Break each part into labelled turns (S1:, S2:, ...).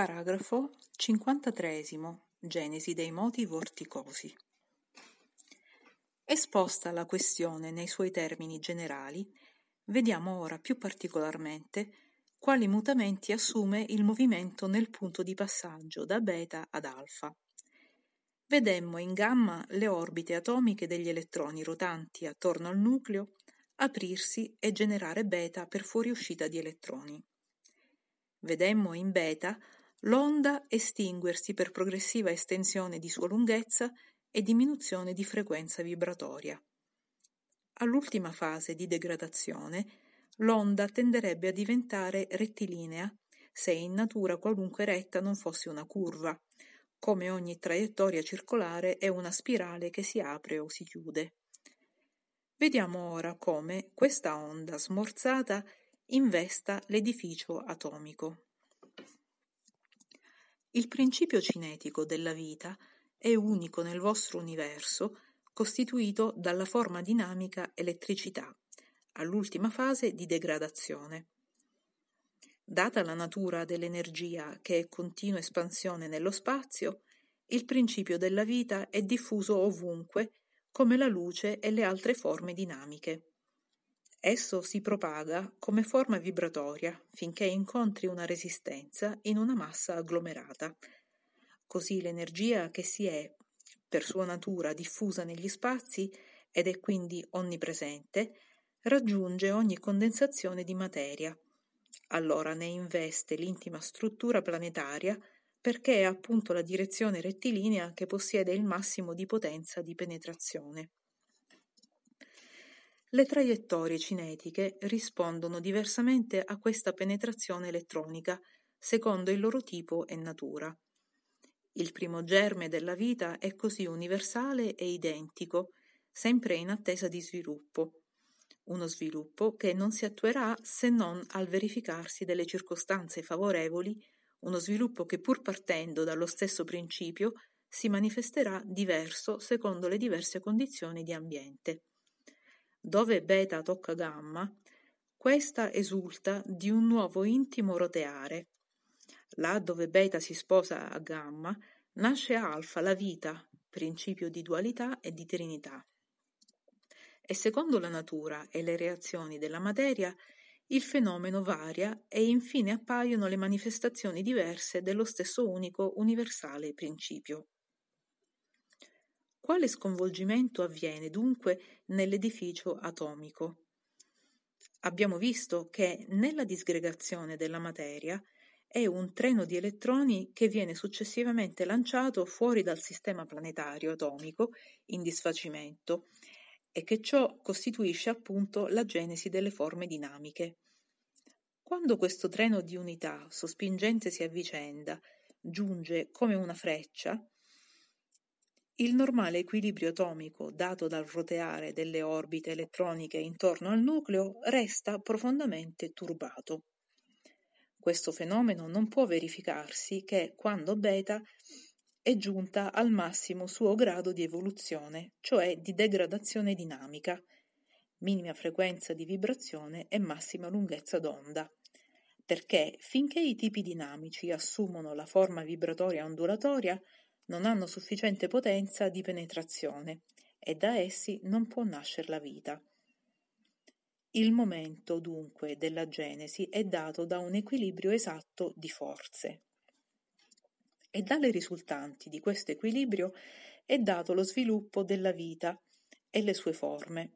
S1: Paragrafo 53. Genesi dei moti vorticosi. Esposta la questione nei suoi termini generali, vediamo ora più particolarmente quali mutamenti assume il movimento nel punto di passaggio da beta ad alfa. Vedemmo in gamma le orbite atomiche degli elettroni rotanti attorno al nucleo aprirsi e generare beta per fuoriuscita di elettroni. Vedemmo in beta l'onda estinguersi per progressiva estensione di sua lunghezza e diminuzione di frequenza vibratoria. All'ultima fase di degradazione, l'onda tenderebbe a diventare rettilinea se in natura qualunque retta non fosse una curva, come ogni traiettoria circolare è una spirale che si apre o si chiude. Vediamo ora come questa onda smorzata investa l'edificio atomico. Il principio cinetico della vita è unico nel vostro universo, costituito dalla forma dinamica elettricità, all'ultima fase di degradazione. Data la natura dell'energia che è continua espansione nello spazio, il principio della vita è diffuso ovunque come la luce e le altre forme dinamiche. Esso si propaga come forma vibratoria finché incontri una resistenza in una massa agglomerata. Così l'energia che si è, per sua natura, diffusa negli spazi ed è quindi onnipresente, raggiunge ogni condensazione di materia. Allora ne investe l'intima struttura planetaria perché è appunto la direzione rettilinea che possiede il massimo di potenza di penetrazione. Le traiettorie cinetiche rispondono diversamente a questa penetrazione elettronica, secondo il loro tipo e natura. Il primo germe della vita è così universale e identico, sempre in attesa di sviluppo. Uno sviluppo che non si attuerà se non al verificarsi delle circostanze favorevoli, uno sviluppo che pur partendo dallo stesso principio si manifesterà diverso secondo le diverse condizioni di ambiente. Dove beta tocca gamma, questa esulta di un nuovo intimo roteare. Là dove beta si sposa a gamma, nasce alfa la vita, principio di dualità e di trinità. E secondo la natura e le reazioni della materia, il fenomeno varia e infine appaiono le manifestazioni diverse dello stesso unico universale principio. Quale sconvolgimento avviene dunque nell'edificio atomico? Abbiamo visto che nella disgregazione della materia è un treno di elettroni che viene successivamente lanciato fuori dal sistema planetario atomico in disfacimento e che ciò costituisce appunto la genesi delle forme dinamiche. Quando questo treno di unità sospingendosi a vicenda giunge come una freccia, il normale equilibrio atomico dato dal roteare delle orbite elettroniche intorno al nucleo resta profondamente turbato. Questo fenomeno non può verificarsi che quando beta è giunta al massimo suo grado di evoluzione, cioè di degradazione dinamica, minima frequenza di vibrazione e massima lunghezza d'onda. Perché finché i tipi dinamici assumono la forma vibratoria ondulatoria, non hanno sufficiente potenza di penetrazione e da essi non può nascere la vita. Il momento, dunque, della genesi è dato da un equilibrio esatto di forze. E dalle risultanti di questo equilibrio è dato lo sviluppo della vita e le sue forme.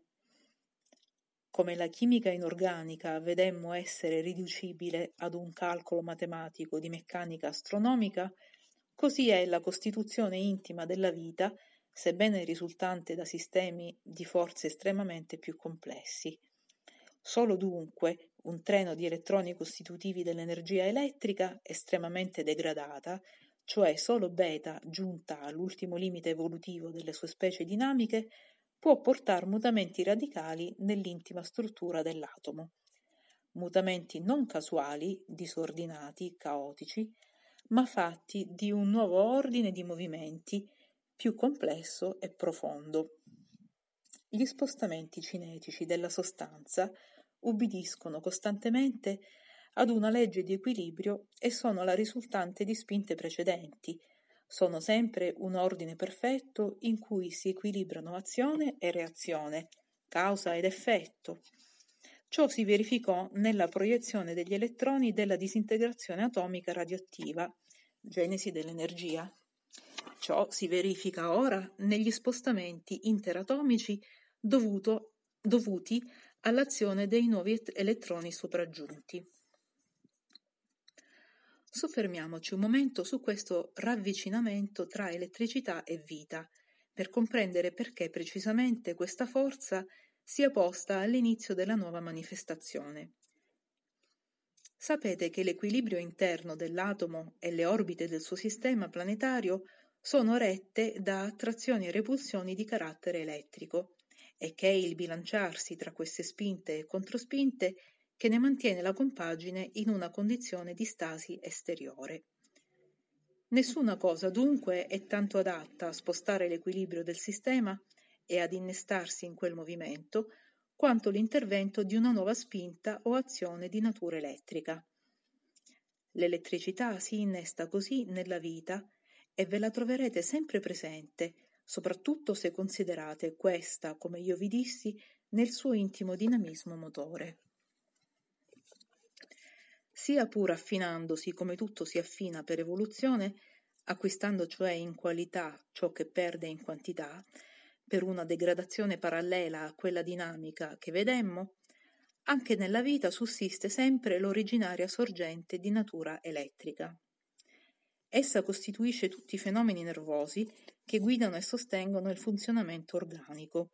S1: Come la chimica inorganica vedemmo essere riducibile ad un calcolo matematico di meccanica astronomica, Così è la costituzione intima della vita, sebbene risultante da sistemi di forze estremamente più complessi. Solo dunque un treno di elettroni costitutivi dell'energia elettrica estremamente degradata, cioè solo beta giunta all'ultimo limite evolutivo delle sue specie dinamiche, può portare mutamenti radicali nell'intima struttura dell'atomo. Mutamenti non casuali, disordinati, caotici, ma fatti di un nuovo ordine di movimenti più complesso e profondo. Gli spostamenti cinetici della sostanza ubbidiscono costantemente ad una legge di equilibrio e sono la risultante di spinte precedenti. Sono sempre un ordine perfetto in cui si equilibrano azione e reazione, causa ed effetto. Ciò si verificò nella proiezione degli elettroni della disintegrazione atomica radioattiva, genesi dell'energia. Ciò si verifica ora negli spostamenti interatomici dovuto, dovuti all'azione dei nuovi elettroni sopraggiunti. Soffermiamoci un momento su questo ravvicinamento tra elettricità e vita, per comprendere perché precisamente questa forza sia posta all'inizio della nuova manifestazione. Sapete che l'equilibrio interno dell'atomo e le orbite del suo sistema planetario sono rette da attrazioni e repulsioni di carattere elettrico e che è il bilanciarsi tra queste spinte e controspinte che ne mantiene la compagine in una condizione di stasi esteriore. Nessuna cosa dunque è tanto adatta a spostare l'equilibrio del sistema e ad innestarsi in quel movimento quanto l'intervento di una nuova spinta o azione di natura elettrica. L'elettricità si innesta così nella vita e ve la troverete sempre presente, soprattutto se considerate questa, come io vi dissi, nel suo intimo dinamismo motore. Sia pur affinandosi come tutto si affina per evoluzione, acquistando cioè in qualità ciò che perde in quantità, per una degradazione parallela a quella dinamica che vedemmo, anche nella vita sussiste sempre l'originaria sorgente di natura elettrica. Essa costituisce tutti i fenomeni nervosi che guidano e sostengono il funzionamento organico.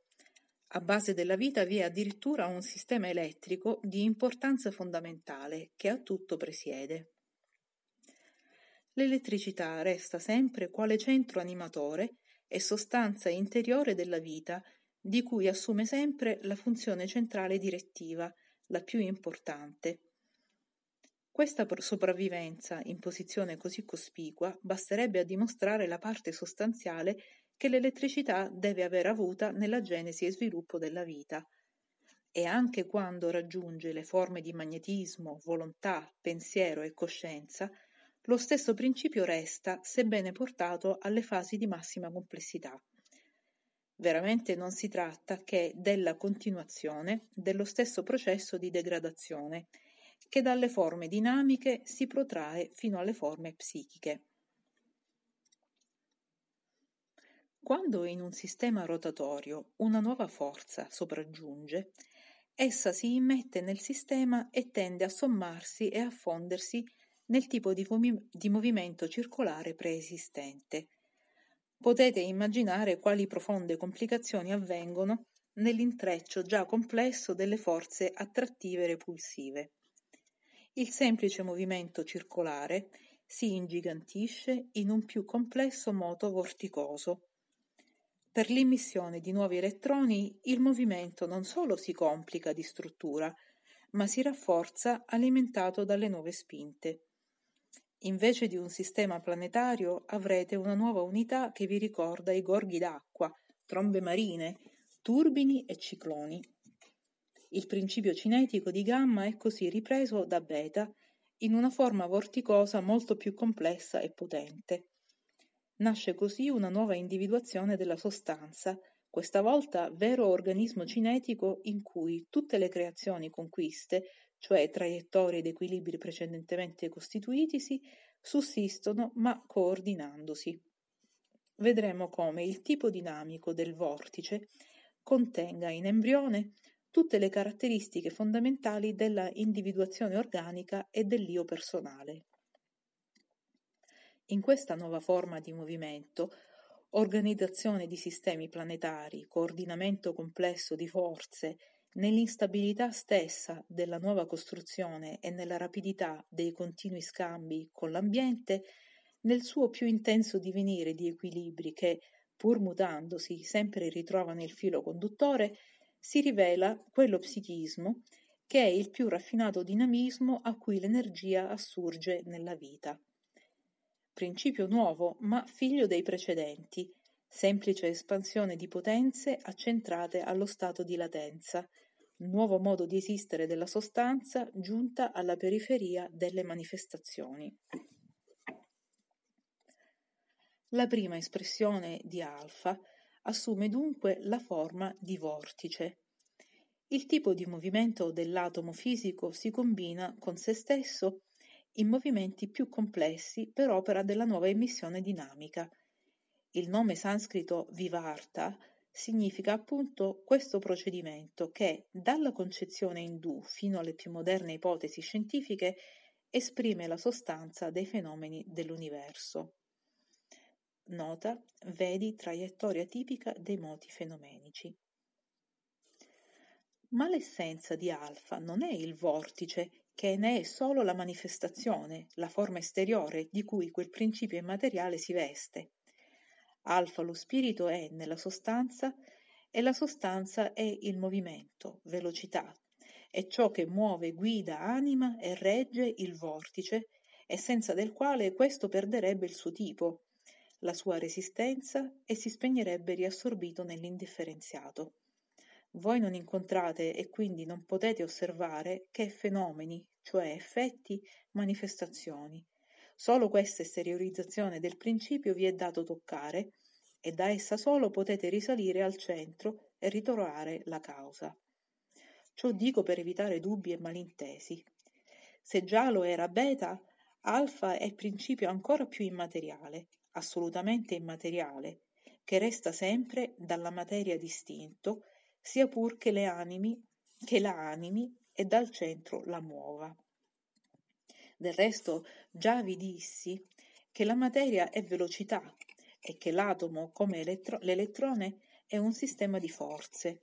S1: A base della vita vi è addirittura un sistema elettrico di importanza fondamentale che a tutto presiede. L'elettricità resta sempre quale centro animatore e sostanza interiore della vita, di cui assume sempre la funzione centrale direttiva, la più importante. Questa sopravvivenza in posizione così cospicua basterebbe a dimostrare la parte sostanziale che l'elettricità deve aver avuta nella genesi e sviluppo della vita. E anche quando raggiunge le forme di magnetismo, volontà, pensiero e coscienza, lo stesso principio resta, sebbene portato alle fasi di massima complessità. Veramente non si tratta che della continuazione dello stesso processo di degradazione, che dalle forme dinamiche si protrae fino alle forme psichiche. Quando in un sistema rotatorio una nuova forza sopraggiunge, essa si immette nel sistema e tende a sommarsi e a fondersi nel tipo di, fumi- di movimento circolare preesistente. Potete immaginare quali profonde complicazioni avvengono nell'intreccio già complesso delle forze attrattive e repulsive. Il semplice movimento circolare si ingigantisce in un più complesso moto vorticoso. Per l'immissione di nuovi elettroni il movimento non solo si complica di struttura, ma si rafforza alimentato dalle nuove spinte. Invece di un sistema planetario avrete una nuova unità che vi ricorda i gorghi d'acqua, trombe marine, turbini e cicloni. Il principio cinetico di gamma è così ripreso da beta in una forma vorticosa molto più complessa e potente. Nasce così una nuova individuazione della sostanza, questa volta vero organismo cinetico in cui tutte le creazioni conquiste cioè traiettorie ed equilibri precedentemente costituitisi, sussistono ma coordinandosi. Vedremo come il tipo dinamico del vortice contenga in embrione tutte le caratteristiche fondamentali della individuazione organica e dell'io personale. In questa nuova forma di movimento, organizzazione di sistemi planetari, coordinamento complesso di forze Nell'instabilità stessa della nuova costruzione e nella rapidità dei continui scambi con l'ambiente, nel suo più intenso divenire di equilibri che, pur mutandosi, sempre ritrovano il filo conduttore, si rivela quello psichismo che è il più raffinato dinamismo a cui l'energia assurge nella vita. Principio nuovo, ma figlio dei precedenti, semplice espansione di potenze accentrate allo stato di latenza, nuovo modo di esistere della sostanza giunta alla periferia delle manifestazioni. La prima espressione di alfa assume dunque la forma di vortice. Il tipo di movimento dell'atomo fisico si combina con se stesso in movimenti più complessi per opera della nuova emissione dinamica. Il nome sanscrito Vivarta significa appunto questo procedimento che, dalla concezione indù fino alle più moderne ipotesi scientifiche, esprime la sostanza dei fenomeni dell'universo. Nota, vedi traiettoria tipica dei moti fenomenici. Ma l'essenza di alfa non è il vortice, che ne è solo la manifestazione, la forma esteriore di cui quel principio immateriale si veste. Alfa lo spirito è nella sostanza e la sostanza è il movimento, velocità, è ciò che muove, guida, anima e regge il vortice e senza del quale questo perderebbe il suo tipo, la sua resistenza e si spegnerebbe riassorbito nell'indifferenziato. Voi non incontrate e quindi non potete osservare che fenomeni, cioè effetti, manifestazioni. Solo questa esteriorizzazione del principio vi è dato toccare e da essa solo potete risalire al centro e ritrovare la causa. Ciò dico per evitare dubbi e malintesi. Se già lo era beta, alfa è principio ancora più immateriale, assolutamente immateriale, che resta sempre dalla materia distinto, sia pur che, le animi, che la animi e dal centro la muova. Del resto già vi dissi che la materia è velocità e che l'atomo, come elettro- l'elettrone, è un sistema di forze.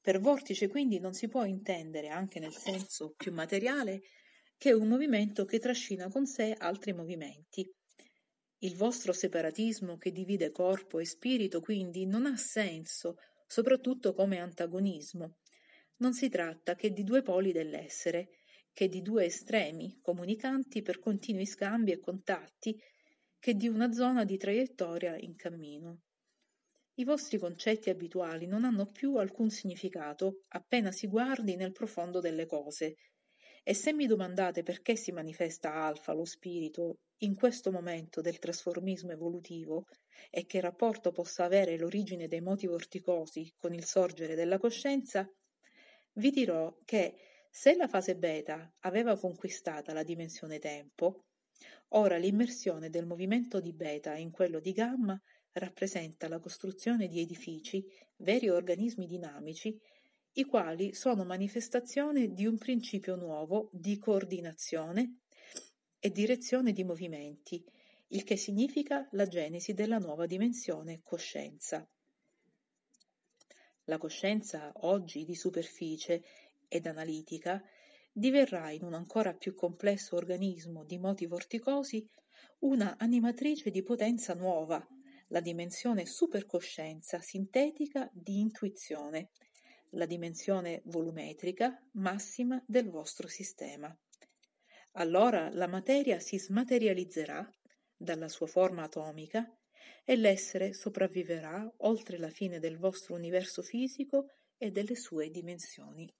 S1: Per vortice quindi non si può intendere, anche nel senso più materiale, che un movimento che trascina con sé altri movimenti, il vostro separatismo che divide corpo e spirito quindi non ha senso, soprattutto come antagonismo. Non si tratta che di due poli dell'essere, che di due estremi, comunicanti per continui scambi e contatti, che di una zona di traiettoria in cammino. I vostri concetti abituali non hanno più alcun significato appena si guardi nel profondo delle cose, e se mi domandate perché si manifesta alfa, lo spirito, in questo momento del trasformismo evolutivo e che rapporto possa avere l'origine dei moti vorticosi con il sorgere della coscienza, vi dirò che se la fase beta aveva conquistata la dimensione tempo, ora l'immersione del movimento di beta in quello di gamma rappresenta la costruzione di edifici, veri organismi dinamici i quali sono manifestazione di un principio nuovo di coordinazione e direzione di movimenti, il che significa la genesi della nuova dimensione coscienza. La coscienza oggi di superficie ed analitica diverrà in un ancora più complesso organismo di moti vorticosi una animatrice di potenza nuova, la dimensione supercoscienza sintetica di intuizione, la dimensione volumetrica massima del vostro sistema. Allora la materia si smaterializzerà dalla sua forma atomica e l'essere sopravviverà oltre la fine del vostro universo fisico e delle sue dimensioni.